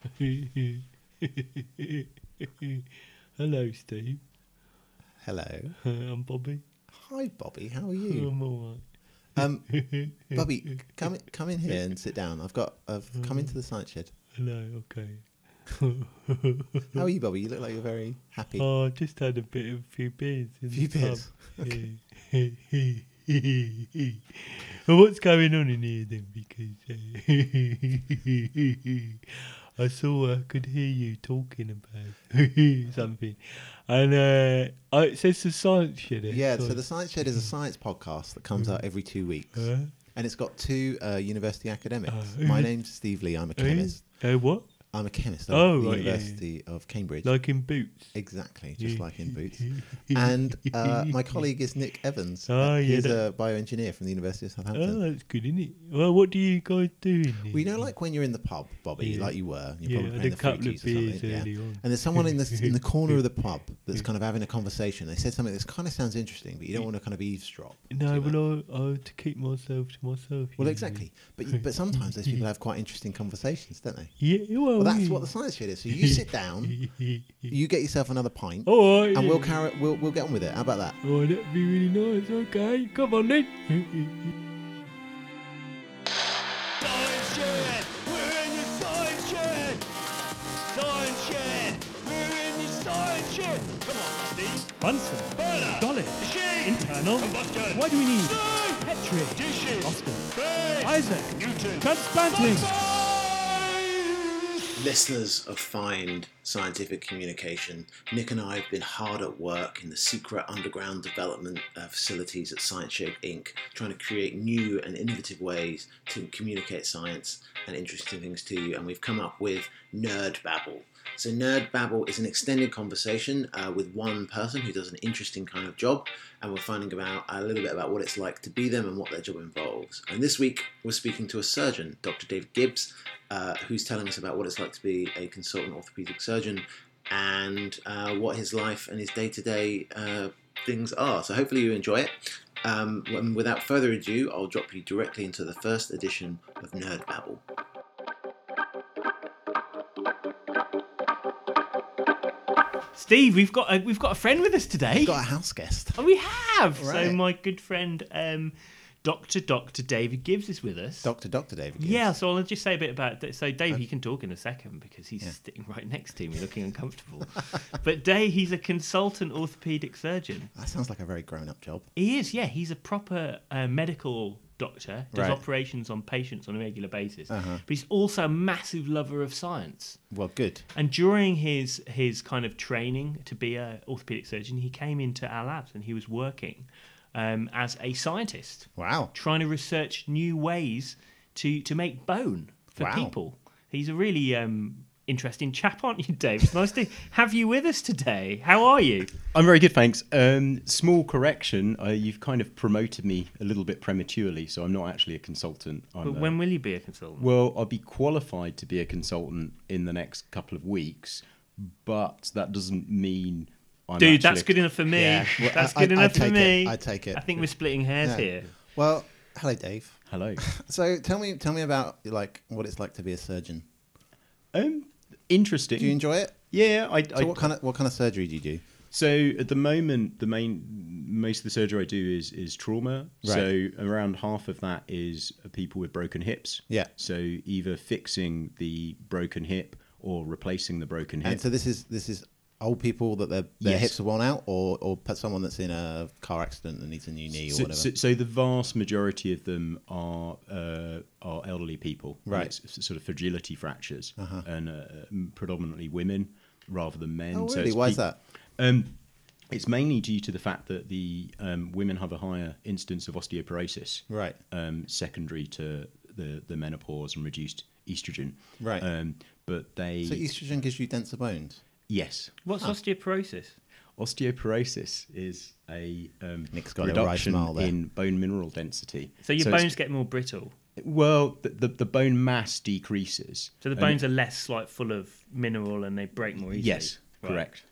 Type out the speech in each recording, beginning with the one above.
Hello, Steve. Hello. I'm Bobby. Hi, Bobby. How are you? I'm all Um, Bobby, come in, come in here and sit down. I've got. I've come into the science shed. right. Hello, okay. How are you, Bobby? You look like you're very happy. Oh, I just had a bit of a few beers. In Few beers? Yeah. well, what's going on in here then? Because uh, I saw, I could hear you talking about something, and uh, oh, it says the science shed. Yeah. So the science shed is a science podcast that comes out every two weeks, Uh, and it's got two uh, university academics. Uh, My name's Steve Lee. I'm a chemist. uh, what? I'm a chemist at Oh, the right, yeah, yeah. University of Cambridge. Like in boots. Exactly, just like in Boots. And uh, my colleague is Nick Evans. Oh, yeah, He's that- a bioengineer from the University of Oh, Southampton. that's good, isn't it? Well, what do you guys do in? Well, you know, like when you're in the pub, Bobby, like you were, you're probably playing the a couple of beers early on. And there's someone in the in the corner of the pub that's kind of having a conversation. They said something that kind of sounds interesting, but you don't want to kind of eavesdrop. No, well, I, I to keep myself to myself. Well, exactly. But but sometimes those people have quite interesting conversations, don't they? Yeah, well, Well, that's what the science shed is. So you sit down, you get yourself another pint, All right. and we'll carry we'll we'll get on with it. How about that? Oh, that'd be really nice. Okay, come on then. Science shed! We're in the science shed! Science shed! We're in the science shed! Come on, Steve! Bunsen, Burner! Dolly, Machine! internal. Combustion! Why do we need Steam! Petri, Dishes! Oscar, Base! Isaac, Newton! transplanting? Listeners of Find Scientific Communication, Nick and I have been hard at work in the secret underground development uh, facilities at Science Shed Inc., trying to create new and innovative ways to communicate science and interesting things to you. And we've come up with Nerd Babble. So, Nerd Babble is an extended conversation uh, with one person who does an interesting kind of job, and we're finding out a little bit about what it's like to be them and what their job involves. And this week, we're speaking to a surgeon, Dr. David Gibbs, uh, who's telling us about what it's like to be a consultant orthopedic surgeon and uh, what his life and his day-to-day uh, things are. So hopefully you enjoy it. Um, without further ado, I'll drop you directly into the first edition of Nerd Babble. Steve, we've got a, we've got a friend with us today. We've got a house guest. Oh, we have. So my good friend, um, Doctor Doctor David Gibbs is with us. Dr. Dr. David Gibbs. Yeah, so I'll just say a bit about that. So Dave, you can talk in a second because he's Yeah. sitting right next to me, looking uncomfortable. but Dave, he's a consultant orthopedic surgeon. That sounds like a very grown-up job. He is, yeah. He's a proper uh, medical doctor, does Right. operations on patients on a regular basis. Uh-huh. But he's also a massive lover of science. Well, good. And during his his kind of training to be a orthopedic surgeon, he came into our labs and he was working um, as a scientist, Wow. trying to research new ways to to make bone for Wow. people. He's a really um, interesting chap, aren't you, Dave? It's nice to have you with us today. How are you? I'm very good, thanks. Um, small correction: uh, you've kind of promoted me a little bit prematurely, so I'm not actually a consultant. I'm But a- when will you be a consultant? well, I'll be qualified to be a consultant in the next couple of weeks, but that doesn't mean. I'm Dude, that's actually- good enough for me. Yeah, well, that's I- good I- enough I'd for me. it. I'd take it. I think we're splitting hairs Yeah. here. Well, hello, Dave. Hello. So tell me, tell me about like what it's like to be a surgeon. um, interesting. Do you enjoy it? yeah, I. So I what kind of what kind of surgery do you do? So at the moment, the main most of the surgery I do is is trauma. So around half of that is people with broken hips. Yeah. So either fixing the broken hip or replacing the broken hip. And so this is this is old people that their their Yes. hips are worn out, or or someone that's in a car accident and needs a new knee or so, whatever. so, so the vast majority of them are uh, are elderly people, Right. Sort of fragility fractures, and uh, predominantly women rather than men. oh really? it's Why pe- is that? Um, it's mainly due to the fact that the um, women have a higher instance of osteoporosis, Right. Um, secondary to the, the menopause and reduced estrogen, Right. Um, but they So estrogen gives you denser bones. Yes, What's osteoporosis? osteoporosis is a um, Nick's got reduction smile there. in bone mineral density. So your it's- bones get more brittle. well, the, the the bone mass decreases. So the and bones are less like full of mineral and they break more easily. Yes, Right. correct.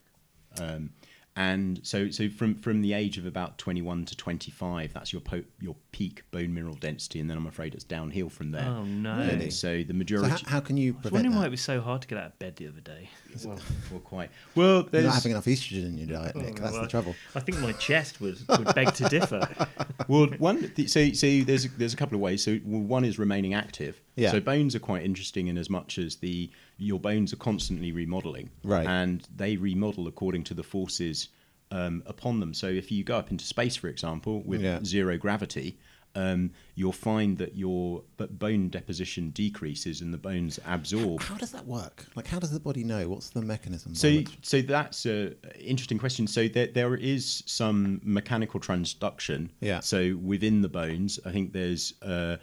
Um, and so so from from the age of about 21 to 25, that's your po- your peak bone mineral density, and then I'm afraid it's downhill from there. Oh no! Really? So the So majority. how, how can you I was prevent wondering why it was so hard to get out of bed the other day. well, well, quite well. You're There's not having enough estrogen in your diet, Nick. Oh, that's the trouble. I think my chest was would beg to differ. well, one. th- So, so there's there's a couple of ways. So, well, one is remaining active. Yeah. So bones are quite interesting in as much as the your bones are constantly remodeling. Right. And they remodel according to the forces um, upon them. So if you go up into space, for example, with Yeah. zero gravity. Um, you'll find that your bone deposition decreases and the bones absorb How does that work? Like, how does the body know? What's the mechanism? So, which- so that's an interesting question. So there, there is some mechanical transduction. Yeah. So within the bones, I think there's uh,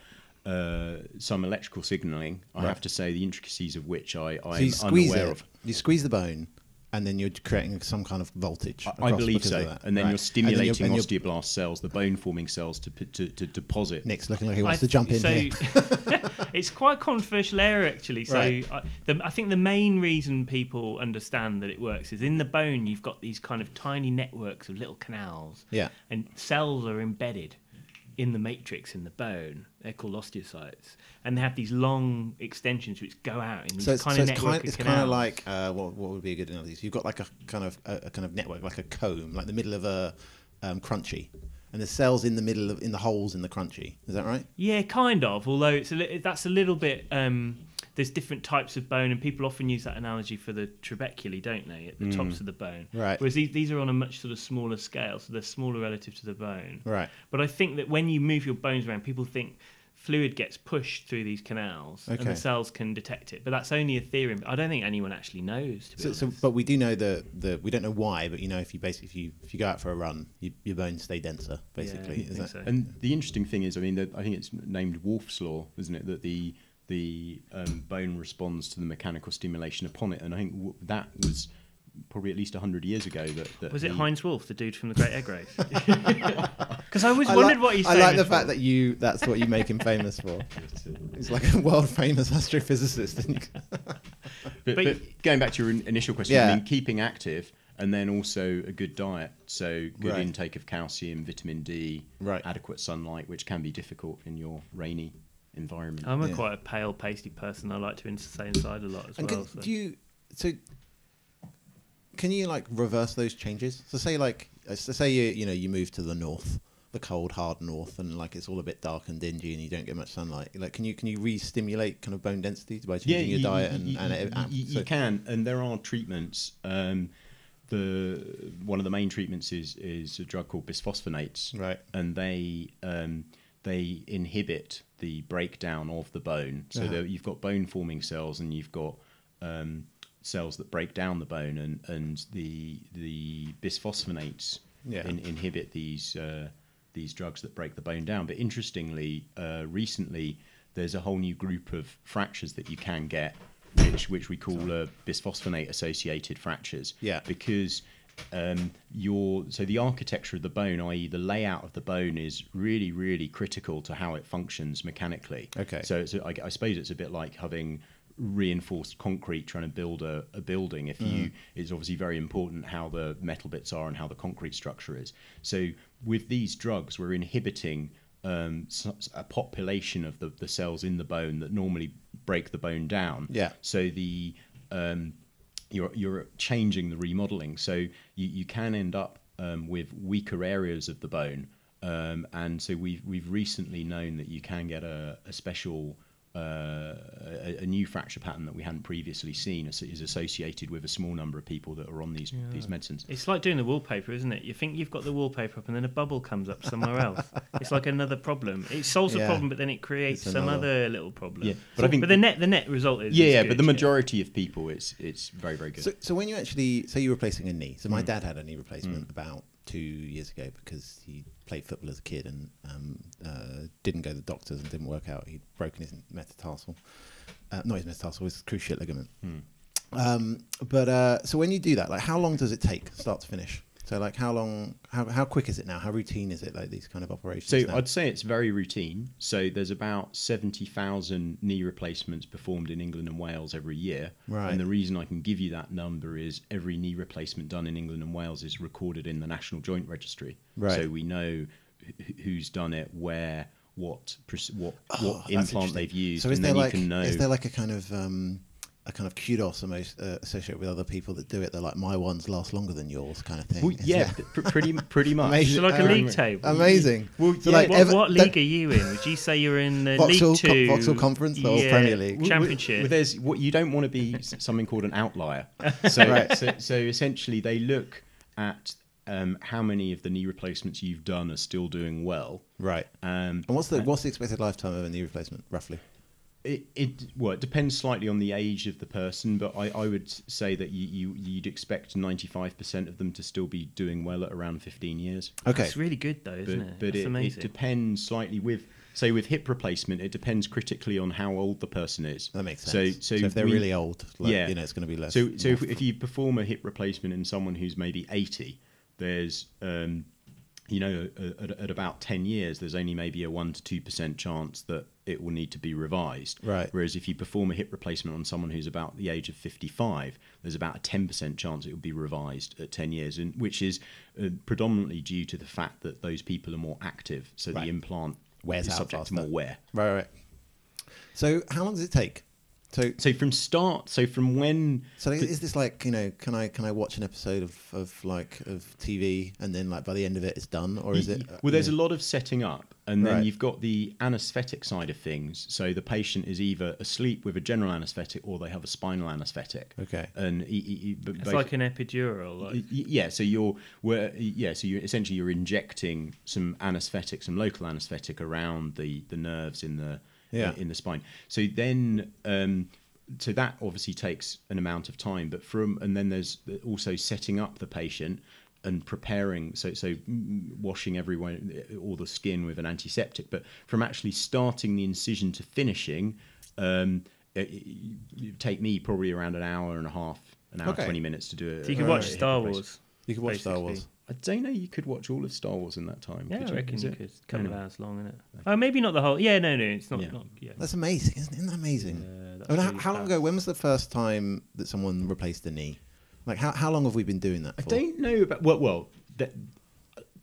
uh, some electrical signaling. I Right. have to say the intricacies of which I so I'm you squeeze unaware it, of. you squeeze the bone, and then you're creating some kind of voltage. I- I believe so. And then Right. you're stimulating and you're- osteoblast cells, the bone-forming cells, to, to to deposit. Nick's looking like he wants I- to jump in so, here. it's quite a controversial area actually. So Right. I, the, I think the main reason people understand that it works is in the bone you've got these kind of tiny networks of little canals. Yeah. And cells are embedded in the matrix in the bone. They're called osteocytes, and they have these long extensions which go out in these So it's, kind so of it's, network it's kind of like uh, what, what would be a good analogy? You've got like a kind of a, a kind of network, like a comb, like the middle of a um, Crunchie, and the cells in the middle of in the holes in the Crunchie. Is that right? Yeah, kind of. Although it's a li- that's a little bit. Um, there's different types of bone, and people often use that analogy for the trabeculae, don't they? At the tops of the bone. Right. Whereas these, these are on a much sort of smaller scale, so they're smaller relative to the bone. Right. But I think that when you move your bones around, people think fluid gets pushed through these canals, and the cells can detect it. But that's only a theory. I don't think anyone actually knows. To be So, so, but we do know the the we don't know why, but you know if you basically if you if you go out for a run, you, your bones stay denser. Basically, I think that so. And the interesting thing is, I mean, that I think it's named Wolff's law, isn't it? That the the um, bone responds to the mechanical stimulation upon it, and I think w- that was probably at least hundred years ago. That, that was it the- Heinz Wolff, the dude from the Great Egg Race? Because I always I wondered like, what he's I like the fact that you that's what you make him famous for. He's like a world famous astrophysicist. But, But- but going back to your initial question, Yeah. I mean, keeping active and then also a good diet. So good Right. intake of calcium, vitamin D, Right. adequate sunlight, which can be difficult in your rainy environment. I'm a Yeah. quite a pale, pasty person. I like to in- stay inside a lot as and well. can, so. do you so? Can you like reverse those changes? So say like uh, so say you you know you move to the north, the cold hard north, and like it's all a bit dark and dingy, and you don't get much sunlight. Like can you can you re-stimulate kind of bone density by changing your you- diet you- and you, and it, so- you can, and there are treatments. Um, the one of the main treatments is is a drug called bisphosphonates, Right. And they um, they inhibit the breakdown of the bone. So Uh-huh. you've got bone forming cells, and you've got um, cells that break down the bone, and and the the bisphosphonates Yeah. in, inhibit these uh, these drugs that break the bone down. But interestingly, uh, recently there's a whole new group of fractures that you can get, which which we call uh, bisphosphonate associated fractures. Yeah. Because um, your so the architecture of the bone, i.e., the layout of the bone, is really really critical to how it functions mechanically. Okay. So it's a, I, I suppose it's a bit like having reinforced concrete trying to build a, a building if you it's obviously very important how the metal bits are and how the concrete structure is so with these drugs we're inhibiting um, a population of the, the cells in the bone that normally break the bone down Yeah. so the um, you're you're changing the remodeling, so you, you can end up um, with weaker areas of the bone, um, and so we've we've recently known that you can get a, a special. Uh, a, a new fracture pattern that we hadn't previously seen is, is associated with a small number of people that are on these these medicines. It's like doing the wallpaper, isn't it? You think you've got the wallpaper up, and then a bubble comes up somewhere else. it's like another problem. It solves Yeah. a problem, but then it creates some other little problem. Yeah, but, but I think- but the net the net result is Yeah, is yeah, good, but the majority of people, it's it's very very good. So, so when you actually say you're replacing a knee, so my Hmm. dad had a knee replacement about two years ago because he played football as a kid and um, uh, didn't go to the doctors and didn't work out. He'd broken his metatarsal, uh, not his metatarsal, his cruciate ligament. Hmm. Um, but uh, so when you do that, like how long does it take, start to finish? So like how long how how quick is it now? How routine is it like these kind of operations? So now? I'd say it's very routine. So there's about seventy thousand knee replacements performed in England and Wales every year. Right. And the reason I can give you that number is every knee replacement done in England and Wales is recorded in the National Joint Registry. Right. So we know who's done it, where, what, what, Oh, what implant they've used, So is and there then like you can know. is there like a kind of um, a kind of kudos almost uh, associated with other people that do it? They're like my ones last longer than yours, kind of thing. Well, yeah, pr- pretty pretty much. Amazing. So like a Um, league table. Amazing. Well, So yeah, like what, ever- what that- league are you in? Would you say you're in the Vauxhall League Co- Two, Vauxhall Conference or Premier League? Championship? Well, there's what you don't want to be something called an outlier. So, Right. so, so essentially, they look at um, how many of the knee replacements you've done are still doing well. Right. Um, And what's the what's the expected lifetime of a knee replacement roughly? It, it well, it depends slightly on the age of the person, but I, I would say that you, you you'd expect 95% of them to still be doing well at around 15 years. Okay. That's really good though, isn't but it? but That's it, amazing. it depends slightly with say with hip replacement. It depends critically on how old the person is. That makes So sense. so, if they're we- really old, like, yeah. you know, it's going to be less. So, so if, if you perform a hip replacement in someone who's maybe 80, there's, um, you know, at, at about 10 years, there's only maybe a 1% to 2% chance that it will need to be revised. Right. Whereas if you perform a hip replacement on someone who's about the age of 55, there's about a 10% chance it will be revised at 10 years, and which is uh, predominantly due to the fact that those people are more active. So Right. the implant Wears is out subject faster. to more wear. right, right. So how long does it take? So So from start, so from when So is this like you know? Can I can I watch an episode of, of like of TV and then like by the end of it it's done, or is Y- it? Well, there's you a lot of setting up, and then Right. you've got the anaesthetic side of things. So the patient is either asleep with a general anaesthetic or they have a spinal anaesthetic. Okay. And it's both- like an epidural. Like, Y- y- yeah, so you're where yeah, so you essentially you're injecting some anaesthetic, some local anaesthetic around the the nerves in the Yeah. in the spine. So then um so that obviously takes an amount of time, but from and then there's also setting up the patient and preparing so so washing everyone all the skin with an antiseptic, but from actually starting the incision to finishing um it, it, it take me probably around an hour and a half, an hour Okay. twenty minutes to do it. so you can watch Star Wars. You can watch Star. Wars. I don't know. You could watch all of Star Wars in that time. Yeah, could I you? reckon Is you it? could. A couple of hours long, isn't it? Oh, maybe not the whole. Yeah, no, no, it's not. Yeah. not yeah. That's amazing, isn't, it? isn't that amazing? Yeah, that's I mean, how, really how long fast. ago? When was the first time that someone replaced a knee? Like how how long have we been doing that? I don't know about well, well, that,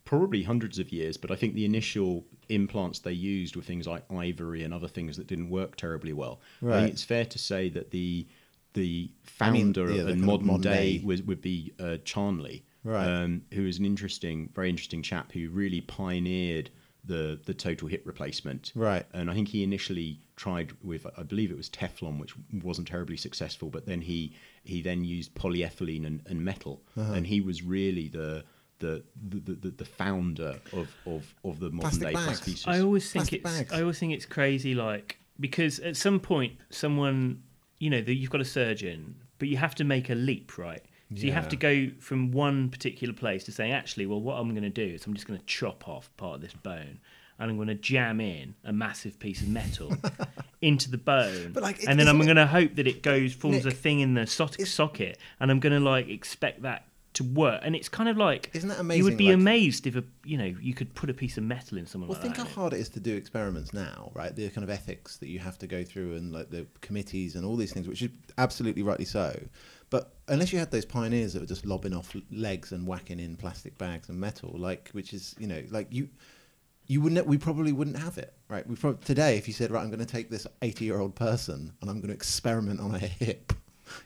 probably hundreds of years. But I think the initial implants they used were things like ivory and other things that didn't work terribly well. Right. I think it's fair to say that the the I mean, founder yeah, the and of modern, modern day, day. was, would be uh, Charnley, Right. um, who is an interesting, very interesting chap who really pioneered the the total hip replacement. Right. And I think he initially tried with, I believe it was Teflon, which wasn't terribly successful. But then he he then used polyethylene and, and metal, Uh-huh. and he was really the the the, the, the founder of, of, of the modern Plastic day bags. prosthesis. I always think Plastic it's. bags. I always think it's crazy, like because at some point, someone, you know, that you've got a surgeon, but you have to make a leap, right? So you have to go from one particular place to say, actually, well, what I'm going to do is I'm just going to chop off part of this bone. And I'm going to jam in a massive piece of metal into the bone, But, like, and then I'm going to hope that it goes forms a thing in the socket, socket, and I'm going to like expect that to work. And it's kind of like Isn't that amazing? You would be like- amazed if a you know you could put a piece of metal in someone Well, like think that. how hard it is to do experiments now, right? The kind of ethics that you have to go through and like the committees and all these things, which is absolutely rightly so. But unless you had those pioneers that were just lobbing off legs and whacking in plastic bags and metal, like which is you know like you. You wouldn't. We probably wouldn't have it, right? We today, if you said, "Right, I'm going to take this 80-year-old person and I'm going to experiment on a hip,"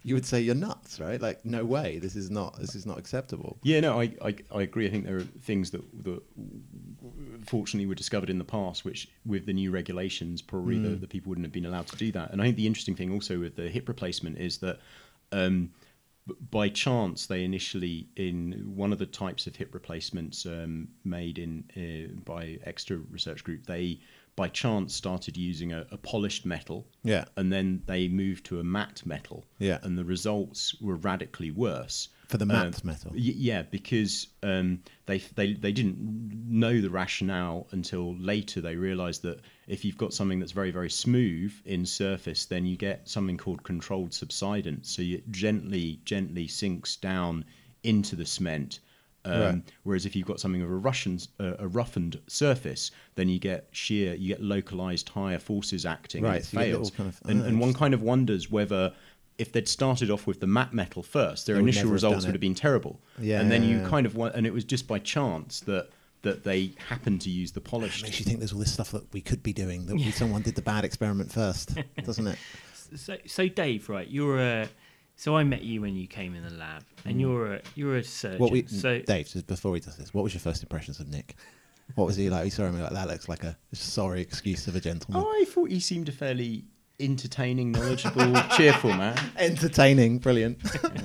you would say you're nuts, right? Like, no way. This is not. This is not acceptable. Yeah, no, I, I, I agree. I think there are things that, that fortunately were discovered in the past, which with the new regulations, probably the, mm. the people wouldn't have been allowed to do that. And I think the interesting thing also with the hip replacement is that um, by chance they initially in one of the types of hip replacements um, made in uh, by Exeter research group they by chance started using a, a polished metal Yeah. and then they moved to a matte metal Yeah. and the results were radically worse For the Um, matte metal. Y- yeah, because um, they they they didn't know the rationale until later. They realised that if you've got something that's very very smooth in surface, then you get something called controlled subsidence. So it gently gently sinks down into the cement. Um, Right. Whereas if you've got something of a Russian, uh, a roughened surface, then you get shear, you get localized higher forces acting, Right, and it so fails. kind of- and, ah, and one kind of wonders whether. If they'd started off with the matte metal first, their They initial never have results would have been terrible. Yeah, and then yeah, you yeah. kind of want, and it was just by chance that that they happened to use the It polished. makes you think there's all this stuff that we could be doing that we, someone did the bad experiment first, doesn't it? So, so Dave, right? You're a. So I met you when you came in the lab, and you're a you're a surgeon. Mm. What we, so Dave, just before he does this, what was your first impressions of Nick? What was he like? He saw me like that looks like a sorry excuse of a gentleman. I thought he seemed a fairly entertaining, knowledgeable, cheerful man. Entertaining, brilliant.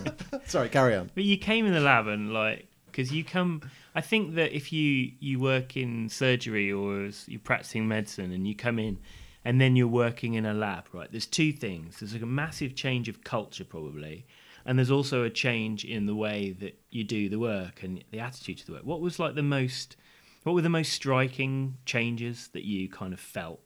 sorry, carry on. But you came in the lab and like because you come. I think that if you you work in surgery or as you're practicing medicine and you come in, and then you're working in a lab, right? There's two things. There's like a massive change of culture probably, and there's also a change in the way that you do the work and the attitude to the work. What was like the most? What were the most striking changes that you kind of felt?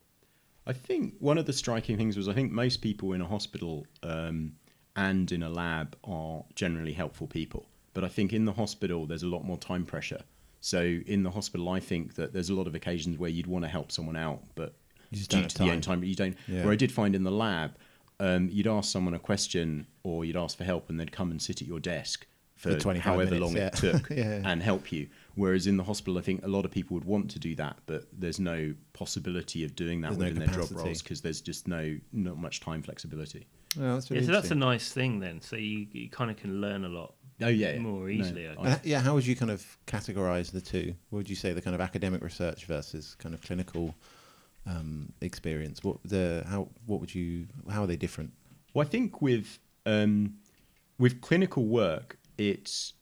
I think one of the striking things was I think most people in a hospital um, and in a lab are generally helpful people. But I think in the hospital, there's a lot more time pressure. So in the hospital, I think that there's a lot of occasions where you'd want to help someone out, but You just due don't have to the own time. time, but you don't. Yeah. Where I did find in the lab, um, you'd ask someone a question or you'd ask for help, and they'd come and sit at your desk for, For however minutes, long yeah. it took Yeah. and help you. Whereas in the hospital, I think a lot of people would want to do that, but there's no possibility of doing that There's no within their job roles because there's just no not much time flexibility. Well, that's Yeah, so that's a nice thing then. So you, you kind of can learn a lot Oh yeah, yeah. more No, easily. I I- guess. yeah, how would you kind of categorize the two? What would you say the kind of academic research versus kind of clinical um, experience? What the how what would you how are they different? Well, I think with um, with clinical work, it's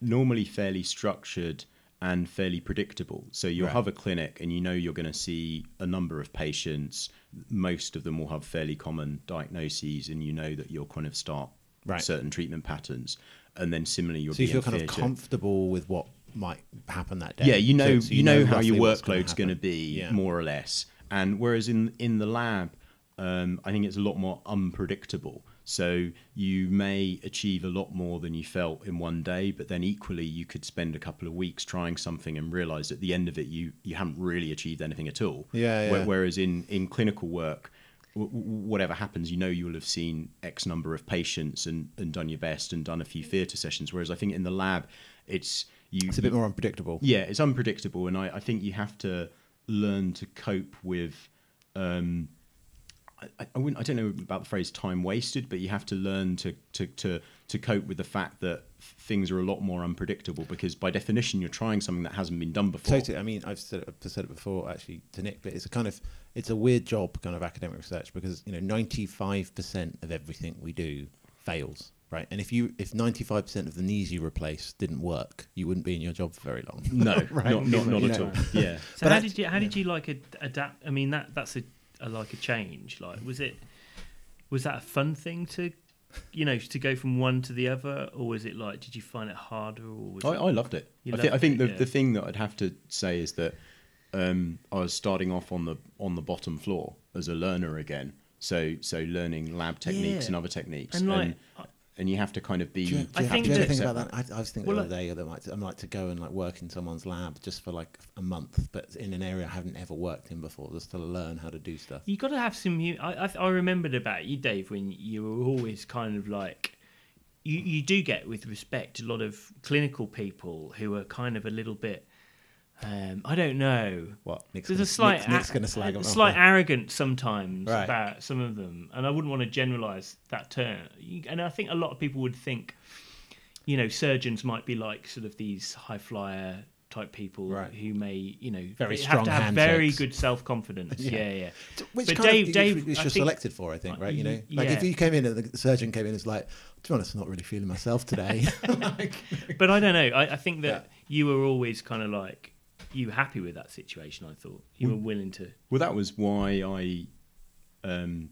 normally fairly structured and fairly predictable. So you'll Right. have a clinic, and you know you're going to see a number of patients. Most of them will have fairly common diagnoses, and you know that you'll kind of start Right. certain treatment patterns, and then similarly you'll So you be feel in kind of comfortable with what might happen that day. Yeah, you know, So- so you, know, how your workload's going to be Yeah. more or less. And whereas in in the lab, um, I think it's a lot more unpredictable. So you may achieve a lot more than you felt in one day, but then equally you could spend a couple of weeks trying something and realize at the end of it you you haven't really achieved anything at all. Yeah, yeah. Whereas in in clinical work. Whatever happens, you know you will have seen X number of patients and, and done your best and done a few theatre sessions. Whereas I think in the lab, it's you. It's a bit more unpredictable. Yeah, it's unpredictable, and I, I think you have to learn to cope with. Um, I, I, wouldn't, I don't know about the phrase "time wasted," but you have to learn to, to, to, to cope with the fact that things are a lot more unpredictable because, by definition, you're trying something that hasn't been done before. Totally. I mean, I've said it, I've said it before actually to Nick, but it's a kind of it's a weird job, kind of academic research, because you know ninety five percent of everything we do fails, right? And if you if ninety five percent of the knees you replace didn't work, you wouldn't be in your job for very long. No, Right. not, not, not at all. Yeah. So But how did you how did you like ad- adapt? I mean that that's a, a like a change. Like was it was that a fun thing to you know to go from one to the other, or was it like did you find it harder, or was I, it, I loved it. You I, thi- I think it, the, yeah. the thing that I'd have to say is that um, I was starting off on the on the bottom floor as a learner again. So so learning lab techniques Yeah. and other techniques, And, and like, I- and, you have to kind of be. Do you, do I you, think do you think about that? I, I was thinking Well, the other day that I might, I might to go and like work in someone's lab just for like a month, but in an area I haven't ever worked in before, just to learn how to do stuff. You got to have some. I, I I remembered about you, Dave, when you were always kind of like. You, you do get, with respect, a lot of clinical people who are kind of a little bit. Um, I don't know. What? Nick's There's gonna, a slight, Nick's, Nick's a- gonna slag a them slight arrogance sometimes Right. about some of them, and I wouldn't want to generalise that term. And I think a lot of people would think, you know, surgeons might be like sort of these high flyer type people Right. who may, you know, Very strong have to have very good self confidence. Yeah. yeah, yeah. Which But Dave- of, Dave, which I selected for, I think, right? You know, like if you came in and the surgeon came in, and was like, to be honest, I'm not really feeling myself today. like, But I don't know. I, I think that Yeah. you were always kind of like you were happy with that situation. I thought you were willing to. Well, that was why I, um,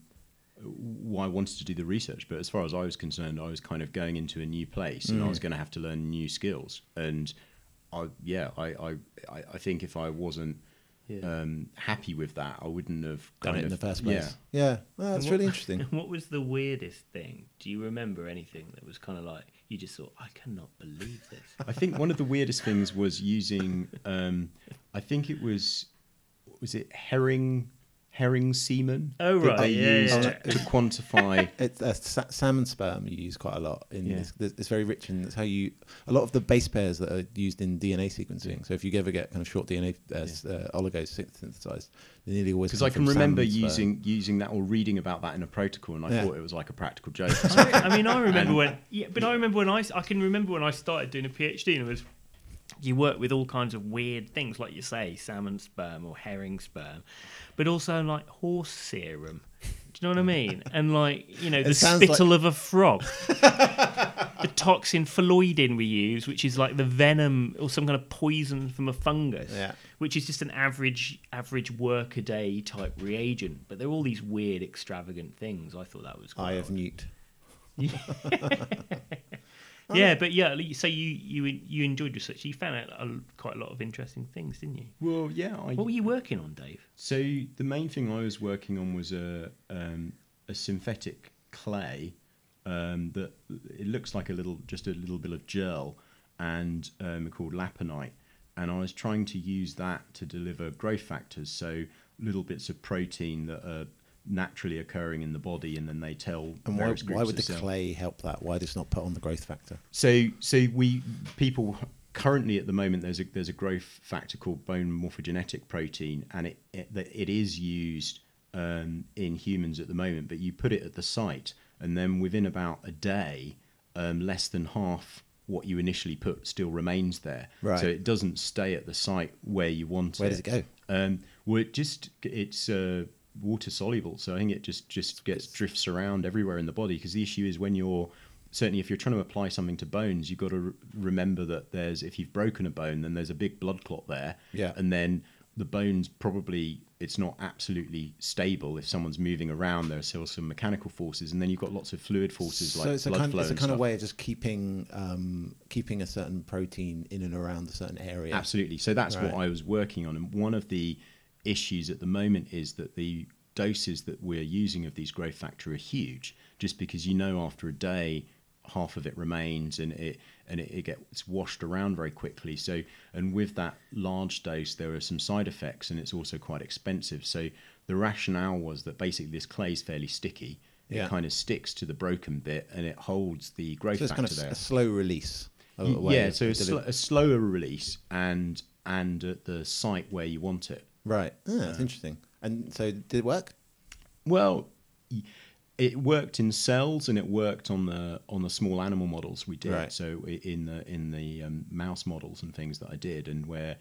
why I wanted to do the research. But as far as I was concerned, I was kind of going into a new place, and I was going to have to learn new skills. And I, yeah, I, I, I I think if I wasn't um, happy with that, I wouldn't have Done it in of- the first place. Yeah, Well, that's what- really interesting. What was the weirdest thing? Do you remember anything that was kind of like you just thought, I cannot believe this? I think one of the weirdest things was using. Um, I think it was was it herring herring semen. Oh, that right, They yeah, used yeah. to quantify. It's uh, sa- salmon sperm you use quite a lot. In Yeah. it's, it's very rich, and it's how you a lot of the base pairs that are used in DNA sequencing. So if you ever get kind of short DNA uh, s- uh, oligos synthesized, they nearly always Because I can remember sperm. using using that or reading about that in a protocol, and I Yeah. thought it was like a practical joke. I mean, I remember when, yeah, but I remember when I, I can remember when I started doing a PhD and it was, you work with all kinds of weird things, like you say, salmon sperm or herring sperm, but also like horse serum. Do you know what I mean? And like, you know, the spittle of a frog. the toxin phalloidin we use, which is like the venom or some kind of poison from a fungus, Yeah. which is just an average average workaday type reagent. But they're all these weird, extravagant things. I thought that was quite of odd. Newt. Yeah, but yeah, so you you you enjoyed your research. You found out a, quite a lot of interesting things, didn't you? well, yeah. I, What were you working on, Dave? So the main thing I was working on was a um, a synthetic clay um, that it looks like a little just a little bit of gel and um, called laponite, and I was trying to use that to deliver growth factors, so little bits of protein that are naturally occurring in the body, and then they tell And why, why would the of cells. clay help that? Why does it not put on the growth factor? So, so we people currently at the moment there's a there's a growth factor called bone morphogenetic protein, and it it, it is used um, in humans at the moment. But you put it at the site, and then within about a day, um, less than half what you initially put still remains there. Right. So it doesn't stay at the site where you want Where it. does it go? Um, well, it just it's uh, water soluble, so I think it just just gets drifts around everywhere in the body. Because the issue is when you're certainly if you're trying to apply something to bones, you've got to re- remember that there's if you've broken a bone, then there's a big blood clot there, Yeah. and then the bones probably it's not absolutely stable if someone's moving around there's still some mechanical forces and then you've got lots of fluid forces like so it's a blood kind, flow it's a kind of way of just keeping um, keeping a certain protein in and around a certain area. Absolutely. So that's Right. what I was working on. And one of the issues at the moment is that the doses that we're using of these growth factor are huge, just because you know after a day half of it remains and it and it, it gets washed around very quickly. So and with that large dose there are some side effects and it's also quite expensive. So the rationale was that basically this clay is fairly sticky. Yeah. It kind of sticks to the broken bit and it holds the growth factor there. So it's factor kind of there. a slow release. of Y- a way yeah, so a, sl- a slower release and and at the site where you want it. Right. Ah, that's interesting. And so did it work? Well, it worked in cells and it worked on the on the small animal models we did. Right. So in the in the um, mouse models and things that I did, and we're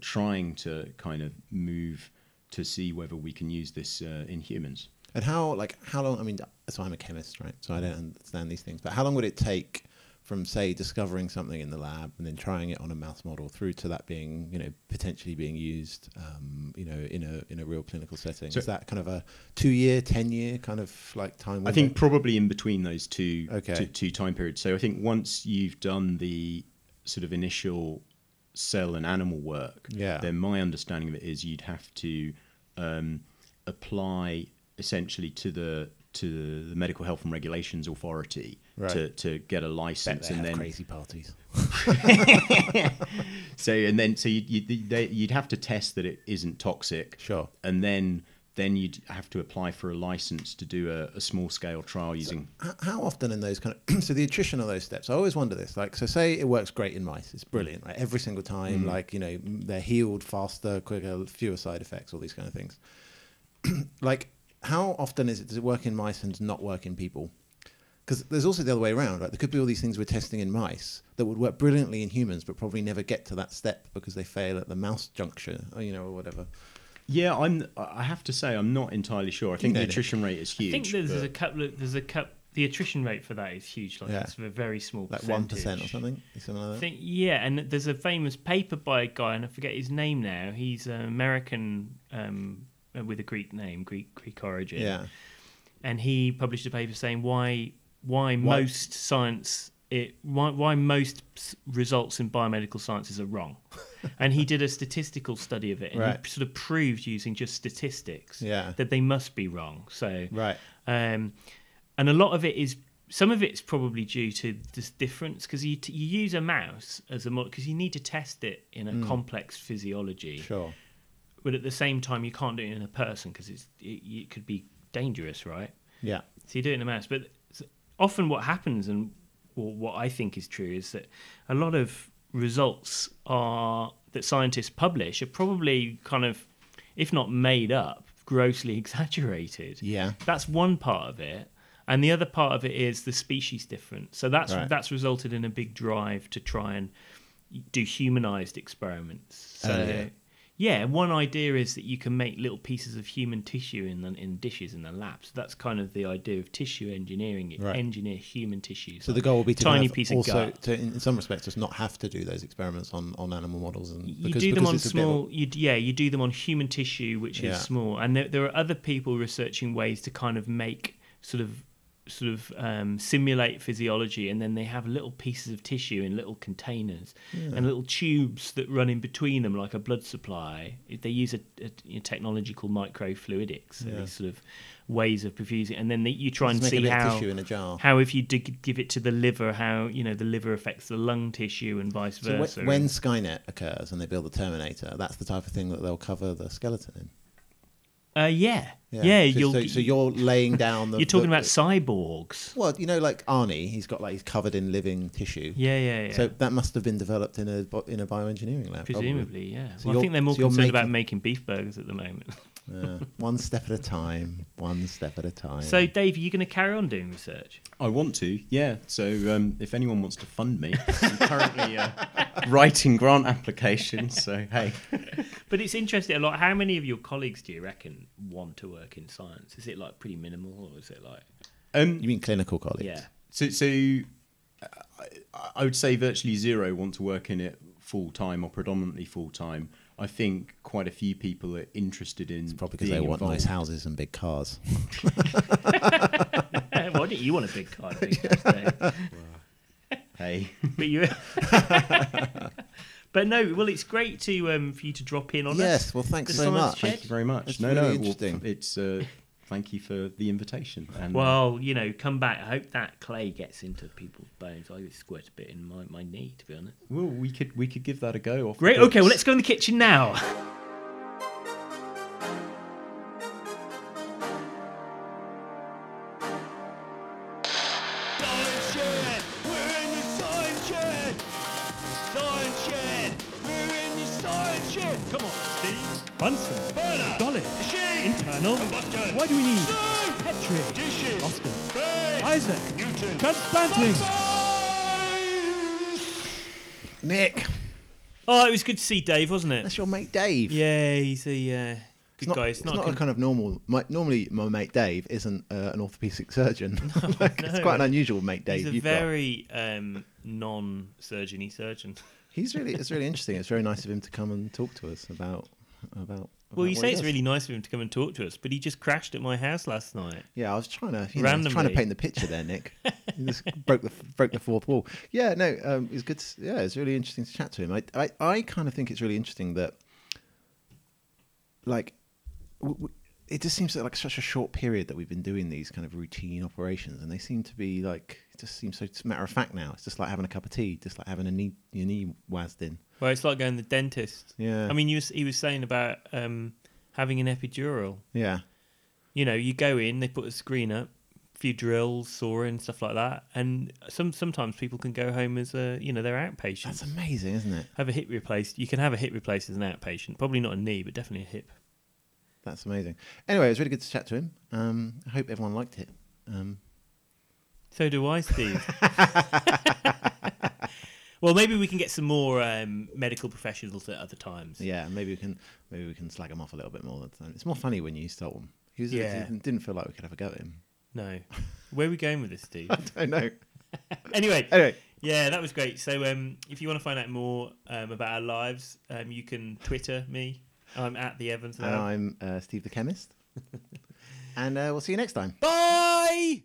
trying to kind of move to see whether we can use this uh, in humans. And how like how long? I mean, so I'm a chemist, right? So I don't understand these things. But how long would it take from say discovering something in the lab and then trying it on a mouse model through to that being you know potentially being used um, you know in a in a real clinical setting? So- Is that kind of a two year, ten year kind of like time? I think probably in between those two, Okay. two two time periods. So I think once you've done the sort of initial cell and animal work, Yeah. then my understanding of it is you'd have to um, apply essentially to the to the medical health and regulations authority Right. to, to get a Bet license they and have then crazy parties. so and then so you'd, you'd, they, you'd have to test that it isn't toxic Sure. and then then you'd have to apply for a license to do a, a small scale trial using H- How often in those kind of so the attrition of those steps? I always wonder this. Like, so say it works great in mice, it's brilliant, right? Every single time, mm-hmm. like you know, they're healed faster, quicker, fewer side effects, all these kind of things. like, how often is it does it work in mice and not work in people? Because there's also the other way around, right? There could be all these things we're testing in mice that would work brilliantly in humans, but probably never get to that step because they fail at the mouse juncture, or, you know, or whatever. Yeah, I'm. I have to say, I'm not entirely sure. I think know, the Nick. attrition rate is huge. I think there's, but- a couple of there's a cup. The attrition rate for that is huge. Like Yeah. it's a very small, Like one or something, something like I that. think yeah, and there's a famous paper by a guy, and I forget his name now. He's an American um, uh, with a Greek name, Greek Greek origin. Yeah. and he published a paper saying why why, Why- most science it why, why most results in biomedical sciences are wrong. and he did a statistical study of it and Right. he sort of proved using just statistics Yeah. that they must be wrong. So Right. um, and a lot of it is some of it's probably due to this difference because you, t- you use a mouse as a model because you need to test it in a complex physiology Sure. But at the same time you can't do it in a person because it's it, it could be dangerous right? Yeah. so you do it in a mouse. But often what happens and what i think is true is that a lot of results are that scientists publish are probably kind of if not made up grossly exaggerated. Yeah. that's one part of it. And the other part of it is the species difference. So that's Right. that's resulted in a big drive to try and do humanized experiments. So Oh, yeah. one idea is that you can make little pieces of human tissue in the, in dishes in the lab. So that's kind of the idea of tissue engineering. Right. engineer human tissues. So the goal will be to tiny kind of piece also, of gut. to, in some respects, just not have to do those experiments on, on animal models, and you because, do them on it's a of small. You, yeah, you do them on human tissue, which Yeah. is small. And there, there are other people researching ways to kind of make sort of sort of um, simulate physiology, and then they have little pieces of tissue in little containers and little tubes that run in between them, like a blood supply. They use a, a, a technology called microfluidics. So Yeah. these sort of ways of perfusing, and then they, you try and Just make a see how tissue in a jar. how if you dig, give it to the liver, how you know the liver affects the lung tissue and vice So versa. when, when Skynet occurs and they build the Terminator, that's the type of thing that they'll cover the skeleton in. Uh, yeah, yeah, so, you'll. so, so you're laying down the. you're talking the- about cyborgs. Well, you know, like Arnie, he's got like he's covered in living tissue. Yeah, yeah, yeah. So that must have been developed in a bo- in a bioengineering lab. probably. Presumably, yeah. So well, I you're- think they're more so you're concerned about making beef burgers at the moment. Yeah. one step at a time. One step at a time. So, Dave, are you going to carry on doing research? I want to, yeah. So um, if anyone wants to fund me, I'm currently uh, writing grant applications. So hey, But it's interesting. A lot. How many of your colleagues do you reckon want to work in science? Is it like pretty minimal, or is it like um, you mean clinical colleagues? yeah? so so I, I would say virtually zero want to work in it full time or predominantly full time. I think quite a few people are interested in It's Probably because being they want nice houses and big cars. Why don't you want a big car? to be honest, Hey, but you. but no, well, it's great to um, for you to drop in on yes. us. Yes, well, thanks so much. shed? thank you very much. It's no, really no, well, interesting. it's uh, thank you for the invitation. And, uh, Well, you know, come back. I hope that clay gets into people's bones. I squirt a bit in my, my knee, to be honest. well, we could we could give that a go. Off Great. Okay, well, let's go in the kitchen now. What do we need? Steve. Petri. Dishes. Austin. Space. Isaac. Newton. Transplanting. Science. Nick, Oh, it was good to see Dave, wasn't it? that's your mate Dave. Yeah, he's a uh, good It's not, guy. it's It's not, not, a con- kind of normal. My, normally, my mate Dave isn't uh, an orthopedic surgeon. Like, It's quite an unusual mate Dave. he's a you've very um, non-surgeony surgeon. He's really. It's really interesting. It's very nice of him to come and talk to us about about. Well, you say it's really nice of him to come and talk to us, but he just crashed at my house last night. Yeah, I was trying to, you know, I trying to paint the picture there, Nick. you just broke the broke the fourth wall. Yeah, no, um, it's good. To, yeah, it's really interesting to chat to him. I, I, I kind of think it's really interesting that, like, w- w- it just seems like such a short period that we've been doing these kind of routine operations, and they seem to be like it just seems so matter of fact now. It's just like having a cup of tea, just like having a knee your knee wazzed in. Well, it's like going to the dentist. Yeah. I mean, you was, he was saying about um, having an epidural. Yeah, You know, you go in, they put a screen up, a few drills, sawing stuff like that, and some sometimes people can go home as a you know they're outpatients. that's amazing, isn't it? have a hip replaced. You can have a hip replaced as an outpatient. Probably not a knee, but definitely a hip. That's amazing. Anyway, it was really good to chat to him. Um, I hope everyone liked it. Um, So do I, Steve. well, maybe we can get some more um, medical professionals at other times. Yeah, maybe we can maybe we can slag him off a little bit more. that time. It's more funny when you stole him. He was Yeah. it didn't feel like we could have a go at him. No. Where are we going with this, Steve? I don't know. anyway, Anyway, yeah, that was great. So, um, if you want to find out more um, about our lives, um, you can Twitter me. I'm at the Evans. and. I'm uh, Steve the chemist, and uh, we'll see you next time. Bye.